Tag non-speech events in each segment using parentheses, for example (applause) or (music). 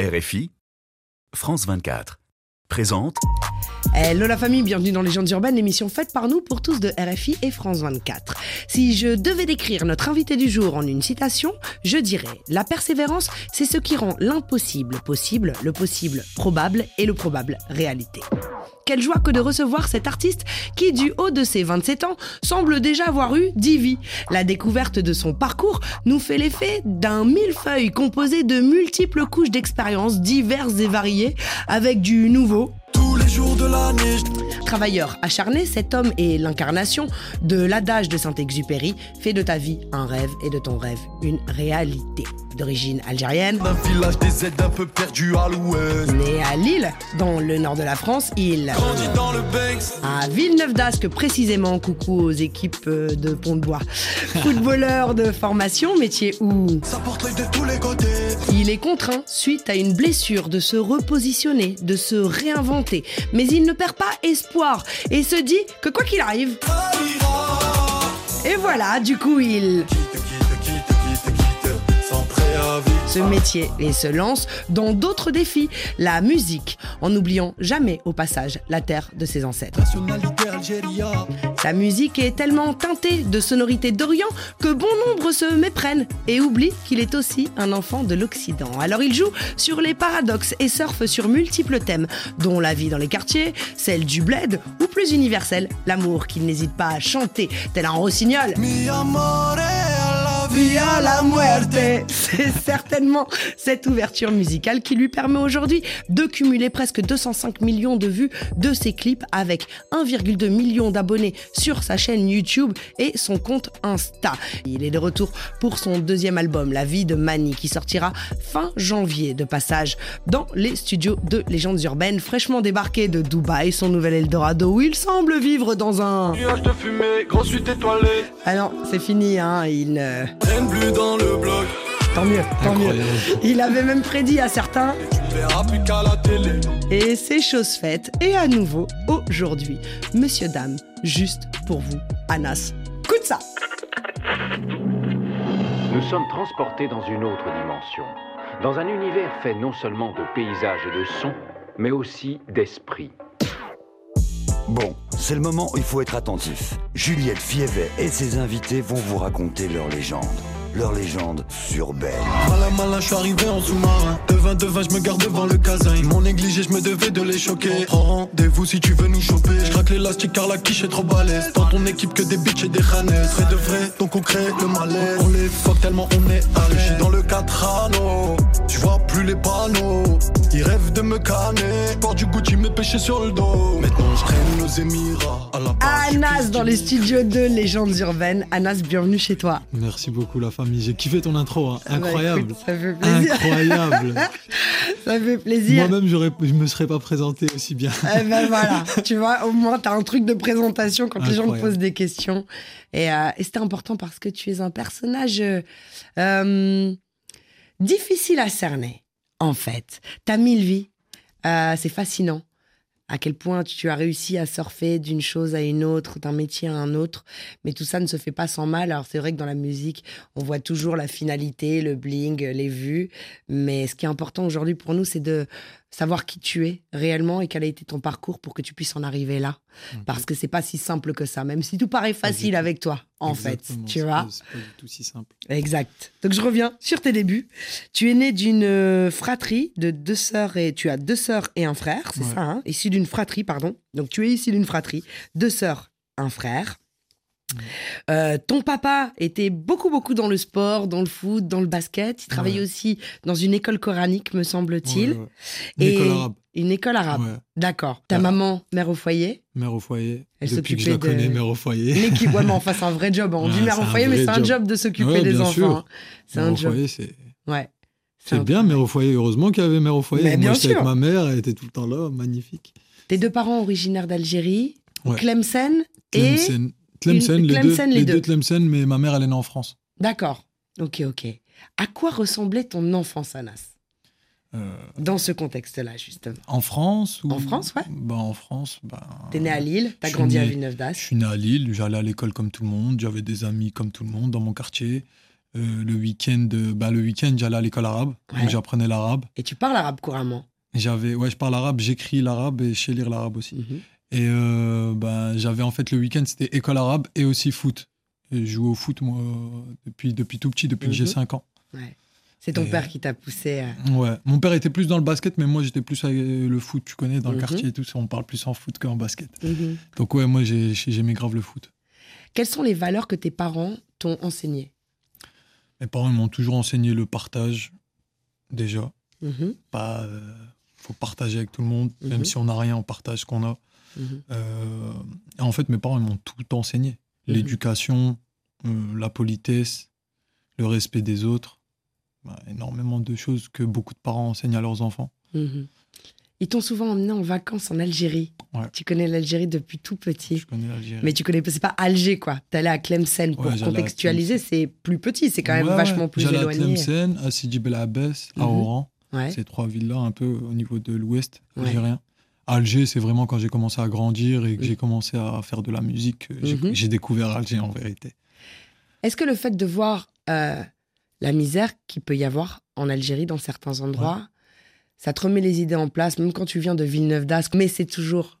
RFI, France 24, présente Hello la famille, bienvenue dans Légendes urbaines, l'émission faite par nous pour tous de RFI et France 24. Si je devais décrire notre invité du jour en une citation, je dirais La persévérance, c'est ce qui rend l'impossible possible, le possible probable et le probable réalité. Quelle joie que de recevoir cet artiste qui, du haut de ses 27 ans, semble déjà avoir eu 10 vies. La découverte de son parcours nous fait l'effet d'un millefeuille composé de multiples couches d'expériences diverses et variées, avec du nouveau, tous les jours de l'année. Travailleur acharné, cet homme est l'incarnation de l'adage de Saint-Exupéry Fais de ta vie un rêve et de ton rêve une réalité. D'origine algérienne, Un village des aides un peu perdu à l'ouest. né à Lille, dans le nord de la France, il Grandi dans le Banks. à Villeneuve d'Ascq précisément, coucou aux équipes euh, de Pont-de-Bois. (laughs) Footballeur de formation, métier où? Ça porte l'œil de tous les côtés. il est contraint, suite à une blessure, de se repositionner, de se réinventer. Mais il ne perd pas espoir et se dit que quoi qu'il arrive, et voilà, du coup il ce métier et se lance dans d'autres défis, la musique, en n'oubliant jamais au passage la terre de ses ancêtres. Sa musique est tellement teintée de sonorités d'Orient que bon nombre se méprennent et oublient qu'il est aussi un enfant de l'Occident. Alors il joue sur les paradoxes et surfe sur multiples thèmes, dont la vie dans les quartiers, celle du bled ou plus universel, l'amour qu'il n'hésite pas à chanter, tel un rossignol. Mi amore Via la muerte C'est certainement cette ouverture musicale qui lui permet aujourd'hui de cumuler presque 205 millions de vues de ses clips avec 1,2 million d'abonnés sur sa chaîne YouTube et son compte Insta. Il est de retour pour son deuxième album, La vie de Mani, qui sortira fin janvier de passage dans les studios de Légendes urbaines, fraîchement débarqué de Dubaï, son nouvel Eldorado, où il semble vivre dans un... Nuage de fumée, grosse suite étoilée. Ah non, c'est fini, hein, il... ne- Traîne plus dans le bloc. Tant mieux, tant mieux. Il avait même prédit à certains, Tu verras plus qu'à la télé. et c'est chose faite. Et à nouveau, aujourd'hui, monsieur, dame, juste pour vous, Anas. Écoute ça Nous sommes transportés dans une autre dimension, dans un univers fait non seulement de paysages et de sons, mais aussi d'esprit. Bon, c'est le moment où il faut être attentif. Juliette Fievet et ses invités vont vous raconter leur légende. Leur légende urbaine. Malin, malin, je suis arrivé en sous-marin. Devin, devin, je me garde devant le casin. Ils m'ont négligé, je me devais de les choquer. Prends rendez-vous si tu veux nous choper. Je craque l'élastique car la quiche est trop balèze. Dans ton équipe que des bitches et des khanaises. Vrai de vrai, donc on crée le malaise. On les fuck tellement on est à Je suis dans le 4 anneaux. Tu vois plus les panneaux. Ils rêvent de me canner. Porte du Gucci, mes péchés sur le dos. Maintenant, je traîne nos émirats. À la Anas dans les studios de Légendes Urbaines. Anas, bienvenue chez toi. Merci beaucoup la famille. J'ai kiffé ton intro, hein. Bah, incroyable. écoute, ça fait plaisir. Incroyable. (laughs) Ça fait plaisir. Moi-même, je me serais pas présenté aussi bien. Eh ben voilà, (laughs) tu vois, au moins t'as un truc de présentation quand les gens te posent des questions. Et, euh, et c'était important parce que tu es un personnage euh, euh, difficile à cerner, en fait. T'as mille vies, Euh, c'est fascinant. À quel point tu as réussi à surfer d'une chose à une autre, d'un métier à un autre. Mais tout ça ne se fait pas sans mal. Alors c'est vrai que dans la musique, on voit toujours la finalité, le bling, les vues. Mais ce qui est important aujourd'hui pour nous, c'est de savoir qui tu es réellement et quel a été ton parcours pour que tu puisses en arriver là. Parce que c'est pas si simple que ça, même si tout paraît facile avec toi, en Exactement, fait. Tu c'est vois pas- C'est pas du tout si simple. Exact. Donc je reviens sur tes débuts. Tu es né d'une euh, fratrie de deux sœurs et tu as deux sœurs et un frère, c'est Ouais. ça, hein? Issu d'une fratrie, pardon. Donc tu es issu d'une fratrie, deux sœurs, un frère. Euh, ton papa était beaucoup, beaucoup dans le sport, dans le foot, dans le basket. Il travaillait Ouais. aussi dans une école coranique, me semble-t-il. Ouais, ouais. Une Et école arabe. Une école arabe. D'accord. Ta Ah. maman, mère au foyer? Mère au foyer. Elle que je s'occupait la de- connais, mère au foyer. L'équipe, ouais, mais (laughs) enfin, c'est un vrai job. hein. On dit mère au foyer, mais c'est un job. de s'occuper des enfants. hein. C'est Mère un au job. foyer, c'est. Ouais. C'est bien, mère au foyer. Heureusement qu'il y avait mère au foyer. Mais Moi, bien sûr. avec ma mère, elle était tout le temps là, magnifique. Tes deux parents originaires d'Algérie. Tlemcen et. Une- les, deux, les les deux. deux Tlemcen, mais ma mère, elle est née en France. D'accord. Ok, ok. À quoi ressemblait ton enfance, Anas Euh, Dans ce contexte-là, justement. en France ou... En France, ouais. Bah, en France, bah, T'es né à Lille, t'as grandi à né- Villeneuve Je suis né à Lille, j'allais à l'école comme tout le monde, j'avais des amis comme tout le monde dans mon quartier. Euh, le week-end, bah, le week-end, j'allais à l'école arabe, Ouais. donc j'apprenais l'arabe. Et tu parles arabe couramment. J'avais, ouais, je parle arabe, j'écris l'arabe et je sais lire l'arabe aussi. Mhm. Et euh, ben, j'avais en fait le week-end, c'était école arabe et aussi foot. Et je jouais au foot, moi, depuis, depuis tout petit, depuis que j'ai Mhm. 5 ans. Ouais. C'est ton Et, père qui t'a poussé. à- Ouais. Mon père était plus dans le basket, mais moi, j'étais plus avec le foot. Tu connais, dans le Mhm. quartier et tout, on parle plus en foot qu'en basket. Mhm. Donc, ouais, moi, j'ai- j'aimais grave le foot. Quelles sont les valeurs que tes parents t'ont enseignées? Mes parents m'ont toujours enseigné le partage, déjà. Mhm. Pas, euh, faut partager avec tout le monde, Mhm. même si on n'a rien, on partage ce qu'on a. Mhm. Euh, en fait, mes parents m'ont tout enseigné. Mhm. L'éducation, euh, la politesse, le respect des autres. Bah, énormément de choses que beaucoup de parents enseignent à leurs enfants. Mhm. Ils t'ont souvent emmené en vacances en Algérie. Ouais. Tu connais l'Algérie depuis tout petit. Je connais l'Algérie. Mais tu connais pas, c'est pas Alger quoi. T'es allé à Tlemcen pour Ouais, j'allais contextualiser, c'est plus petit, c'est quand même Ouais, vachement plus J'allais éloigné. à Tlemcen, à Sidi Bel Abbès, à. Oran. Ces trois villes-là, un peu au niveau de l'ouest algérien. Alger, c'est vraiment quand j'ai commencé à grandir et que j'ai commencé à faire de la musique, que j'ai Mhm. j'ai découvert Alger en vérité. Est-ce que le fait de voir euh, la misère qu'il peut y avoir en Algérie dans certains endroits, ça te remet les idées en place, même quand tu viens de Villeneuve d'Ascq, mais c'est toujours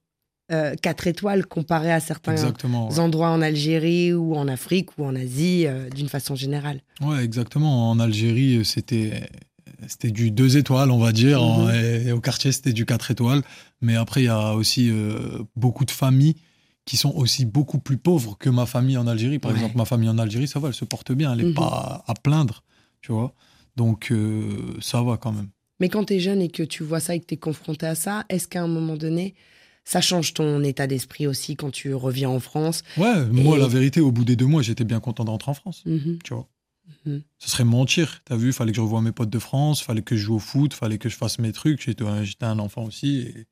euh, quatre étoiles comparé à certains Exactement. ouais. endroits en Algérie ou en Afrique ou en Asie euh, d'une façon générale? Ouais, exactement. En Algérie, euh, c'était c'était du 2 étoiles, on va dire. En- Mhm. et au quartier, c'était du 4 étoiles. Mais après, il y a aussi euh, beaucoup de familles qui sont aussi beaucoup plus pauvres que ma famille en Algérie. Par Ouais. exemple, ma famille en Algérie, ça va, elle se porte bien. Elle n'est Mhm. pas à plaindre, tu vois. Donc, euh, ça va quand même. Mais quand tu es jeune et que tu vois ça et que tu es confronté à ça, est-ce qu'à un moment donné, ça change ton état d'esprit aussi quand tu reviens en France? Ouais, moi, la vérité, au bout des deux mois, j'étais bien content d'entrer en France, Mhm. tu vois. Mhm. Ce serait mentir, t'as vu, fallait que je revoie mes potes de France, fallait que je joue au foot, fallait que je fasse mes trucs. J'étais un, un enfant aussi et,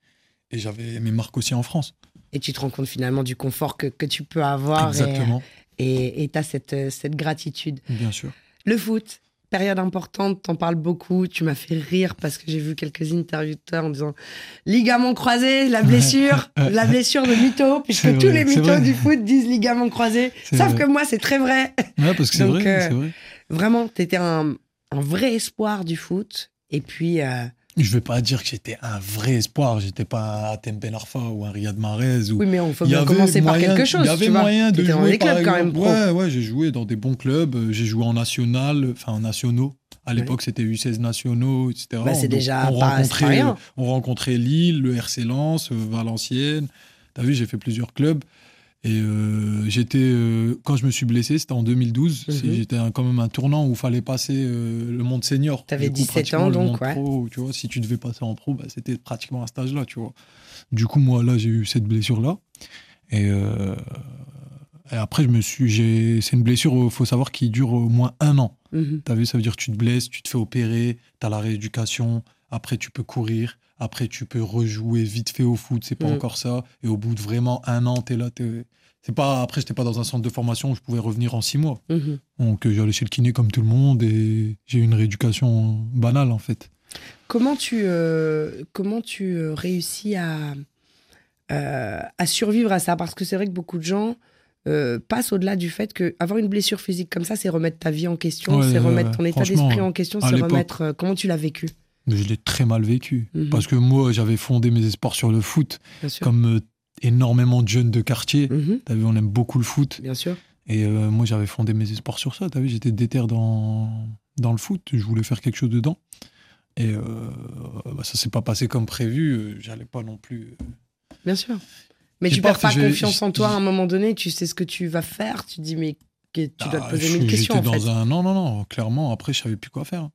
et j'avais mes marques aussi en France. Et tu te rends compte finalement du confort que, que tu peux avoir Exactement, et tu as cette, cette gratitude. bien sûr. Le foot, période importante, t'en parles beaucoup. Tu m'as fait rire parce que j'ai vu quelques interviews de toi en disant ligament croisé, la blessure, (laughs) la blessure de mytho, puisque tous vrai, les mythos du foot disent ligament croisé. Sauf vrai. que moi, c'est très vrai. Ouais, parce que c'est vrai, euh, vrai. Vraiment, t'étais un, un vrai espoir du foot. Et puis, euh, Je vais pas dire que j'étais un vrai espoir, j'étais pas un Atem Ben Arfa ou un Riyad Mahrez ou oui, mais il faut bien commencer par quelque chose. Il y avait tu vois. moyen de jouer dans des clubs quand même pro. Ouais, ouais, j'ai joué dans des bons clubs. J'ai joué en national, enfin en nationaux. À l'époque, c'était U16 nationaux, etc. Bah, c'est déjà on pas- rencontrait, pas rien. on rencontrait Lille, le RC Lens, Valenciennes. T'as vu, j'ai fait plusieurs clubs. Et euh, j'étais, euh, quand je me suis blessé, c'était en 2012. Mhm. C'est- J'étais quand même un tournant où il fallait passer euh, le monde senior. T'avais Du coup, 17 pratiquement, ans, donc, monde ouais. pro, tu vois, si tu devais passer en pro, bah, c'était pratiquement à cet âge-là, tu vois. Du coup, moi, là, j'ai eu cette blessure-là. Et, et après, je me suis, c'est une blessure, il faut savoir, qui dure au moins un an. Mhm. T'as vu, ça veut dire que tu te blesses, tu te fais opérer, t'as la rééducation, après tu peux courir, après tu peux rejouer vite fait au foot, c'est pas Mhm. encore ça. Et au bout de vraiment un an, t'es là, t'es... C'est pas, après, j'étais pas dans un centre de formation où je pouvais revenir en six mois. Mhm. Donc, euh, j'allais chez le kiné comme tout le monde et j'ai eu une rééducation banale, en fait. Comment tu, euh, comment tu euh, réussis à, euh, à survivre à ça? Parce que c'est vrai que beaucoup de gens euh, passent au-delà du fait que avoir une blessure physique comme ça, c'est remettre ta vie en question, Ouais, c'est remettre ton état d'esprit en question, c'est remettre. euh, comment tu l'as vécu? Mais je l'ai très mal vécu. Mhm. Parce que moi, j'avais fondé mes espoirs sur le foot, comme euh, énormément de jeunes de quartier. T'as vu, on aime beaucoup le foot. bien sûr. Et euh, moi, j'avais fondé mes espoirs sur ça. T'as vu, j'étais déter dans, dans le foot. Je voulais faire quelque chose dedans. Et euh, bah, ça s'est pas passé comme prévu. J'allais pas non plus. euh, Bien sûr. Mais tu perds pas, confiance en toi à un moment donné, tu sais ce que tu vas faire, tu dis, mais tu dois te ah, poser je- mille questions fait. un non non non. Clairement, après, je savais plus quoi faire.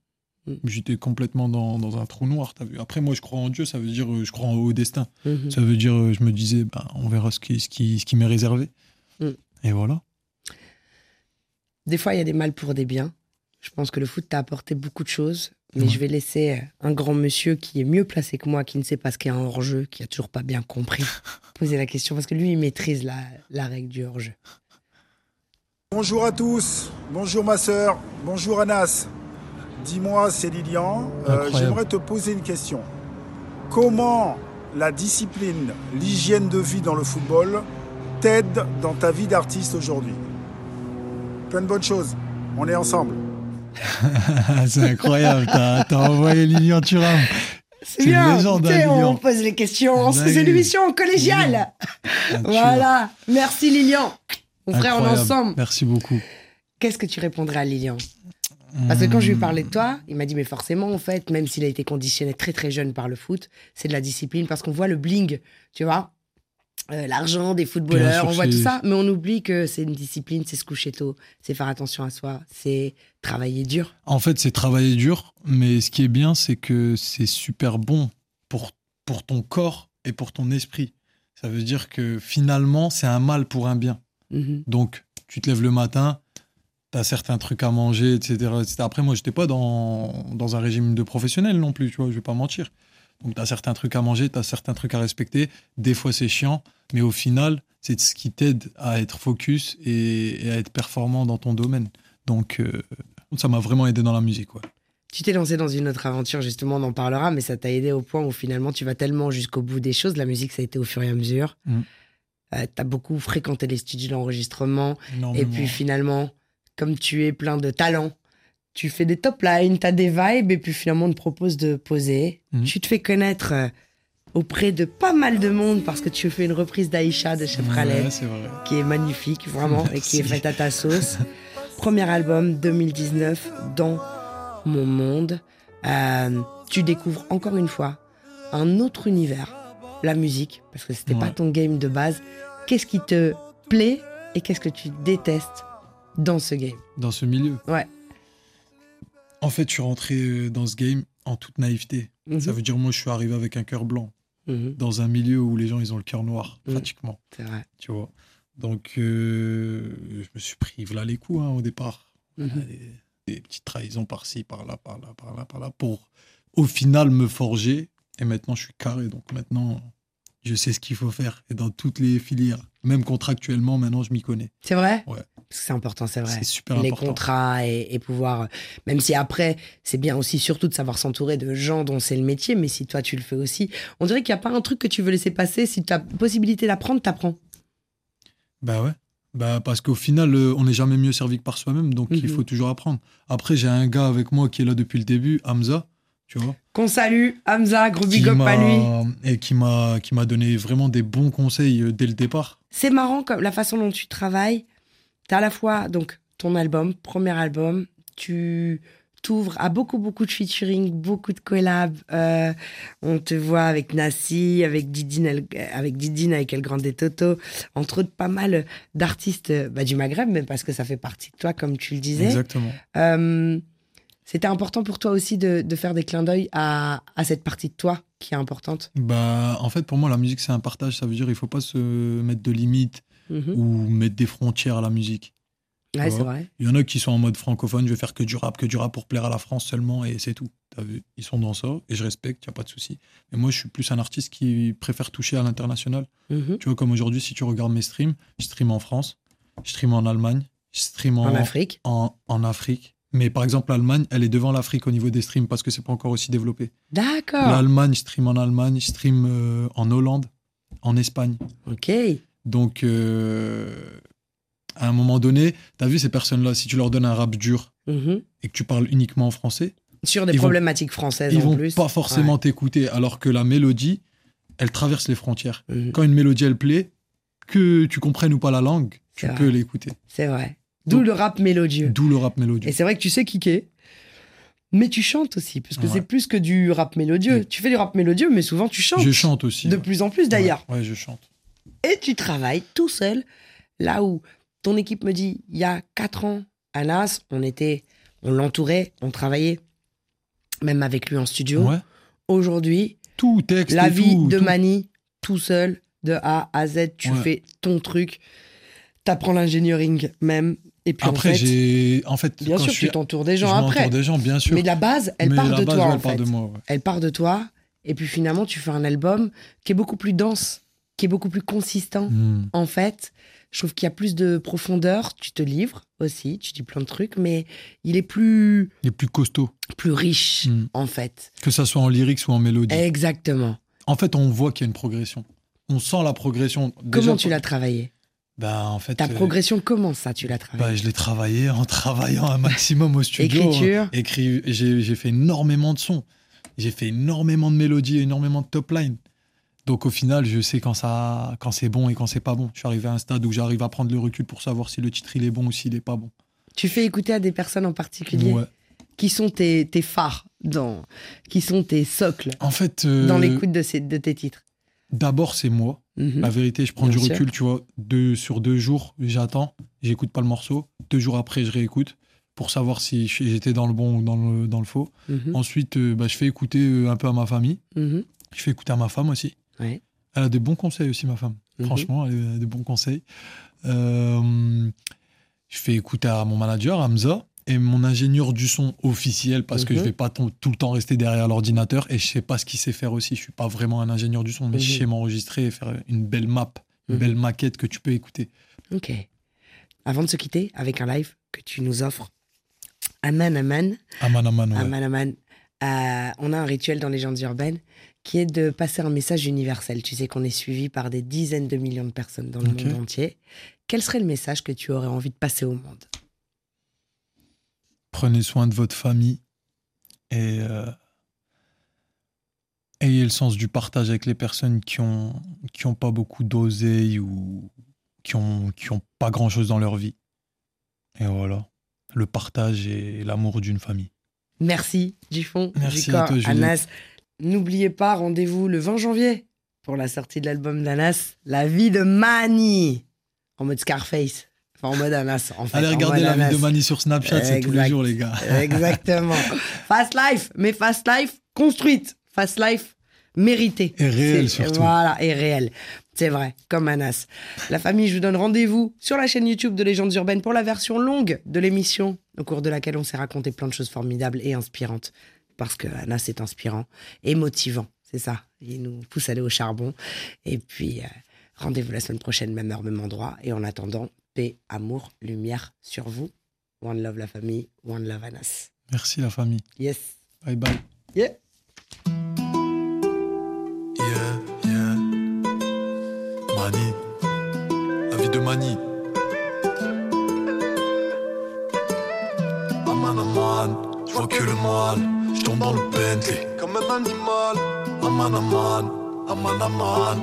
Mm. J'étais complètement dans, dans un trou noir. T'as vu. Après, moi, je crois en Dieu. Ça veut dire, euh, je crois en- au destin. Mhm. Ça veut dire, euh, je me disais, ben, on verra ce qui, ce qui, ce qui m'est réservé. Mm. Et voilà. Des fois, il y a des mal pour des biens. Je pense que le foot t'a apporté beaucoup de choses. Mais Ouais. je vais laisser un grand monsieur qui est mieux placé que moi, qui ne sait pas ce qu'est un hors-jeu, qui a toujours pas bien compris, (laughs) poser la question. Parce que lui, il maîtrise la, la règle du hors-jeu. Bonjour à tous, bonjour ma sœur, bonjour Anas. Dis-moi, c'est Lilian, Euh, j'aimerais te poser une question. Comment la discipline, l'hygiène de vie dans le football t'aide dans ta vie d'artiste aujourd'hui? Plein de bonnes choses, on est ensemble. (laughs) c'est incroyable, t'as t'as envoyé Lilian Thuram. C'est C'est une bien. on pose les questions. C'est une émission collégiale. (laughs) Voilà. Merci Lilian. Mon frère, on est ensemble. Merci beaucoup. Qu'est-ce que tu répondrais à Lilian? Parce que quand je lui parlais de toi, il m'a dit mais forcément en fait, même s'il a été conditionné très très jeune par le foot, c'est de la discipline parce qu'on voit le bling, tu vois, Euh, l'argent des footballeurs, sûr, on voit tout ça, mais on oublie que c'est une discipline, c'est se coucher tôt, c'est faire attention à soi, c'est travailler dur. En fait, c'est travailler dur, mais ce qui est bien, c'est que c'est super bon pour, pour ton corps et pour ton esprit. Ça veut dire que finalement, c'est un mal pour un bien. Mhm. Donc, tu te lèves le matin, tu as certains trucs à manger, etc. etc. Après, moi, j'étais pas dans, dans un régime de professionnel non plus, tu vois, je vais pas mentir. Donc, tu as certains trucs à manger, tu as certains trucs à respecter. Des fois, c'est chiant, mais au final, c'est ce qui t'aide à être focus et, et à être performant dans ton domaine. Donc, euh, ça m'a vraiment aidé dans la musique. Ouais. Tu t'es lancé dans une autre aventure, justement, on en parlera, mais ça t'a aidé au point où finalement tu vas tellement jusqu'au bout des choses. La musique, ça a été au fur et à mesure. Mhm. Euh, T'as beaucoup fréquenté les studios d'enregistrement. Et puis finalement, comme tu es plein de talent, tu fais des top lines, tu as des vibes, et puis finalement on te propose de poser. Mhm. Tu te fais connaître euh, auprès de pas mal de monde parce que tu fais une reprise d'Aïcha de Chef Khaled, Ouais, qui est magnifique, vraiment, et qui est faite à ta sauce. (laughs) Premier album 2019 dans mon monde. Euh, tu découvres encore une fois un autre univers, la musique, parce que c'était pas Ouais. ton game de base. Qu'est-ce qui te plaît et qu'est-ce que tu détestes dans ce game Dans ce milieu. Ouais. En fait, je suis rentré euh, dans ce game en toute naïveté. Mhm. Ça veut dire, moi, je suis arrivé avec un cœur blanc, Mhm, dans un milieu où les gens, ils ont le cœur noir, Mhm. pratiquement, c'est vrai. tu vois. Donc, euh, je me suis pris voilà les coups hein, au départ. Des, des petites trahisons par-ci, par-là, par-là, par-là, par-là, pour au final me forger. Et maintenant, je suis carré. Donc maintenant, je sais ce qu'il faut faire. Et dans toutes les filières, même contractuellement, maintenant, je m'y connais. C'est vrai? Ouais. C'est important, c'est vrai. C'est super Les important. contrats et, et pouvoir. Même si après, c'est bien aussi surtout de savoir s'entourer de gens dont c'est le métier, mais si toi tu le fais aussi, on dirait qu'il n'y a pas un truc que tu veux laisser passer. Si tu as possibilité d'apprendre, t'apprends. Bah ouais. Bah parce qu'au final, euh, on n'est jamais mieux servi que par soi-même, donc il Mhm. faut toujours apprendre. Après, j'ai un gars avec moi qui est là depuis le début, Hamza, tu vois, Qu'on salue, Hamza, gros big up à lui. et qui m'a qui m'a donné vraiment des bons conseils euh, dès le départ. C'est marrant comme la façon dont tu travailles. Tu à la fois donc ton album, premier album, tu t'ouvres à beaucoup beaucoup de featuring, beaucoup de collabs. Euh, on te voit avec Nassi, avec Didine, El- avec Didine, avec El Grande Toto, entre autres pas mal d'artistes euh, bah, du Maghreb, mais parce que ça fait partie de toi, comme tu le disais. Exactement. Euh, C'était important pour toi aussi de, de faire des clins d'œil à, à cette partie de toi qui est importante. Bah en fait, pour moi, la musique c'est un partage. Ça veut dire il faut pas se mettre de limites Mhm. ou mettre des frontières à la musique. Ouais, c'est vrai. Il y en a qui sont en mode francophone, je vais faire que du rap, que du rap pour plaire à la France seulement et c'est tout. Vu? Ils sont dans ça et je respecte, y a pas de souci. Mais moi, je suis plus un artiste qui préfère toucher à l'international. Mhm. Tu vois, comme aujourd'hui, si tu regardes mes streams, je stream en France, je stream en Allemagne, je stream en, En Afrique. en, en Afrique. Mais par exemple, l'Allemagne, elle est devant l'Afrique au niveau des streams parce que c'est pas encore aussi développé. D'accord. L'Allemagne, stream en Allemagne, stream euh, en Hollande, en Espagne. Ok. Donc, euh, à un moment donné, tu as vu ces personnes-là, si tu leur donnes un rap dur Mhm. et que tu parles uniquement en français, Sur des Ils vont- problématiques françaises ils en vont plus. pas forcément t'écouter, alors que la mélodie, elle traverse les frontières. Mhm. Quand une mélodie, elle plaît, que tu comprennes ou pas la langue, tu peux l'écouter. C'est vrai. D'où le rap mélodieux. D'où le rap mélodieux. Et c'est vrai que tu sais kicker. Mais tu chantes aussi, parce que Ouais. c'est plus que du rap mélodieux. Tu fais du rap mélodieux, mais souvent tu chantes. Je chante aussi. De ouais. plus en plus d'ailleurs. Ouais, ouais, je chante. Et tu travailles tout seul. Là où ton équipe me dit, il y a 4 ans, à Nas, on était, on l'entourait, on travaillait, même avec lui en studio. Ouais. Aujourd'hui, Tout, texte la vie tout, de tout. Mani, tout seul, de A à Z, tu fais ton truc, t'apprends l'ingénierie même. Et puis Après, en fait, j'ai. En fait, bien quand sûr, je suis... tu t'entoures des je gens après. des gens, bien sûr. Mais la base, elle Mais part de base, toi ouais, en elle part fait. de moi. ouais. Elle part de toi. Et puis finalement, tu fais un album qui est beaucoup plus dense, qui est beaucoup plus consistant. Hmm. En fait, je trouve qu'il y a plus de profondeur. Tu te livres aussi, tu dis plein de trucs, mais il est plus, Il est plus costaud, plus riche, Hmm. en fait. que ça soit en lyrics ou en mélodie. Exactement. En fait, on voit qu'il y a une progression. On sent la progression. Déjà, Comment tu l'as travaillé? Ben, en fait. Ta euh, progression, comment ça, tu l'as travaillé bah, je l'ai travaillé en travaillant un maximum au studio. Écriture. Écrit, j'ai, fait énormément de sons. J'ai fait énormément de mélodies, énormément de top line. Donc au final, je sais quand, ça, quand c'est bon et quand c'est pas bon. Je suis arrivé à un stade où j'arrive à prendre le recul pour savoir si le titre il est bon ou s'il est pas bon. Tu fais écouter à des personnes en particulier Ouais. qui sont tes, tes phares, dans, qui sont tes socles En fait, euh, dans l'écoute de, de tes titres. D'abord c'est moi. Mhm. La vérité, je prends Bien du sûr. recul, tu vois. Deux, sur deux jours, j'attends, j'écoute pas le morceau. Deux jours après, je réécoute pour savoir si j'étais dans le bon ou dans le, dans le faux. Mhm. Ensuite, euh, bah, je fais écouter euh, un peu à ma famille. Mhm. Je fais écouter à ma femme aussi. Ouais. Elle a des bons conseils aussi, ma femme. Franchement, elle a des bons conseils. Euh, je fais écouter à mon manager, Hamza, et mon ingénieur du son officiel, parce que Mhm. je vais pas tout le temps rester derrière l'ordinateur, et je sais pas ce qu'il sait faire aussi. Je suis pas vraiment un ingénieur du son, mais je Mhm. sais m'enregistrer et faire une belle map, une Mhm. belle maquette que tu peux écouter. Ok. Avant de se quitter, avec un live que tu nous offres, Aman Aman, Aman Aman, ouais. Aman Aman, euh, on a un rituel dans Légendes urbaines qui est de passer un message universel. Tu sais qu'on est suivi par des dizaines de millions de personnes dans le monde entier. Quel serait le message que tu aurais envie de passer au monde? Prenez soin de votre famille et euh, ayez le sens du partage avec les personnes qui ont, qui ont pas beaucoup d'oseille ou qui ont, qui ont pas grand chose dans leur vie. Et voilà. Le partage et l'amour d'une famille. Merci du fond Merci du à corps, toi, Juliette. Anas. N'oubliez pas, rendez-vous le 20 janvier pour la sortie de l'album d'Anas, La vie de Mani, en mode Scarface. Enfin, en mode Anas, en fait. Allez regarder la Anas. vie de Mani sur Snapchat, c'est tous les jours, les gars. (laughs) Exactement. Fast life, mais fast life construite. Fast life méritée. Et réelle, surtout. Voilà, et réelle. C'est vrai, comme Anas. La famille, je vous donne rendez-vous sur la chaîne YouTube de Légendes Urbaines pour la version longue de l'émission, au cours de laquelle on s'est raconté plein de choses formidables et inspirantes. Parce que Anas est inspirant et motivant, c'est ça. Il nous pousse à aller au charbon. Et puis, euh, rendez-vous la semaine prochaine, même heure, même endroit. Et en attendant, paix, amour, lumière sur vous. One love la famille, one love Anas. Merci, la famille. Yes. Bye bye. Yeah. Yeah, yeah. Mani. La vie de Mani. Aman, aman. Je vois que le mal. Je tombe dans le Bentley. Comme un animal. Aman, aman. Aman, aman.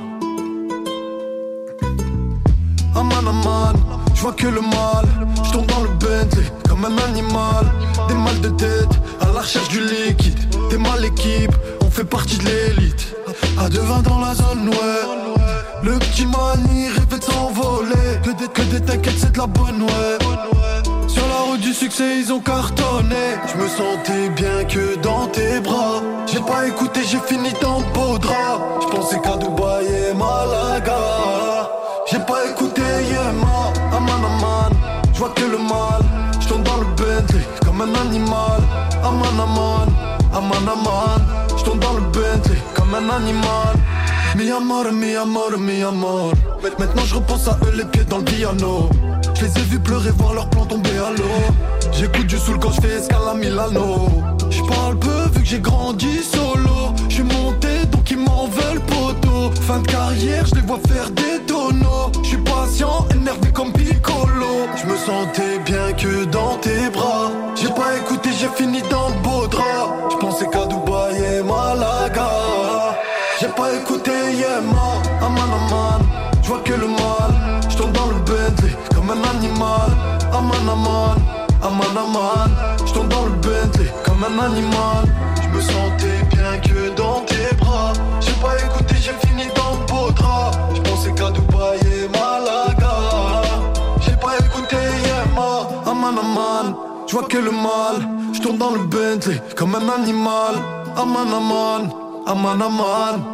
Aman, aman. Vois que le mal. Je tombe dans le Bentley. Comme un animal. Des mal de tête. À la recherche du liquide. T'es mal équipe. On fait partie de l'élite. À devant dans la zone, ouais. Le petit mani rêvait de s'envoler. Que des, que des t'inquiètes, c'est de la bonne, ouais. Sur la route du succès, ils ont cartonné. Je me sentais bien que dans tes bras. J'ai pas écouté, j'ai fini dans le beau drap. Je pensais qu'à Dubaï et Malaga. J'ai pas écouté Yema, Aman Aman. Je vois que le mal. Je tombe dans le Bentley comme un animal. Aman Aman, Aman Aman. Je tombe dans le Bentley comme un animal. Mi amor, mi amor, mi amor. Maintenant je repense à eux les pieds dans le piano. Je les ai vus pleurer, voir leur plan tomber à l'eau. J'écoute du soul quand je fais escale à Milano. Je parle peu vu que j'ai grandi solo. Je suis monté donc ils m'en veulent poteau. Fin de carrière, je les vois faire des tonneaux. Je suis patient, énervé comme Piccolo. Je me sentais bien que dans tes bras. J'ai pas écouté, j'ai fini dans le beau drap. Je pensais qu'à Dubaï et Malaga. J'ai pas écouté Yema, Aman Aman. Je vois que le mal, je dans le Bentley comme un animal. Aman Aman, Aman Aman. Je dans le Bentley comme un animal. Je me sentais bien que dans Je vois que le mal, je tombe dans le Bentley comme un animal. Aman Aman.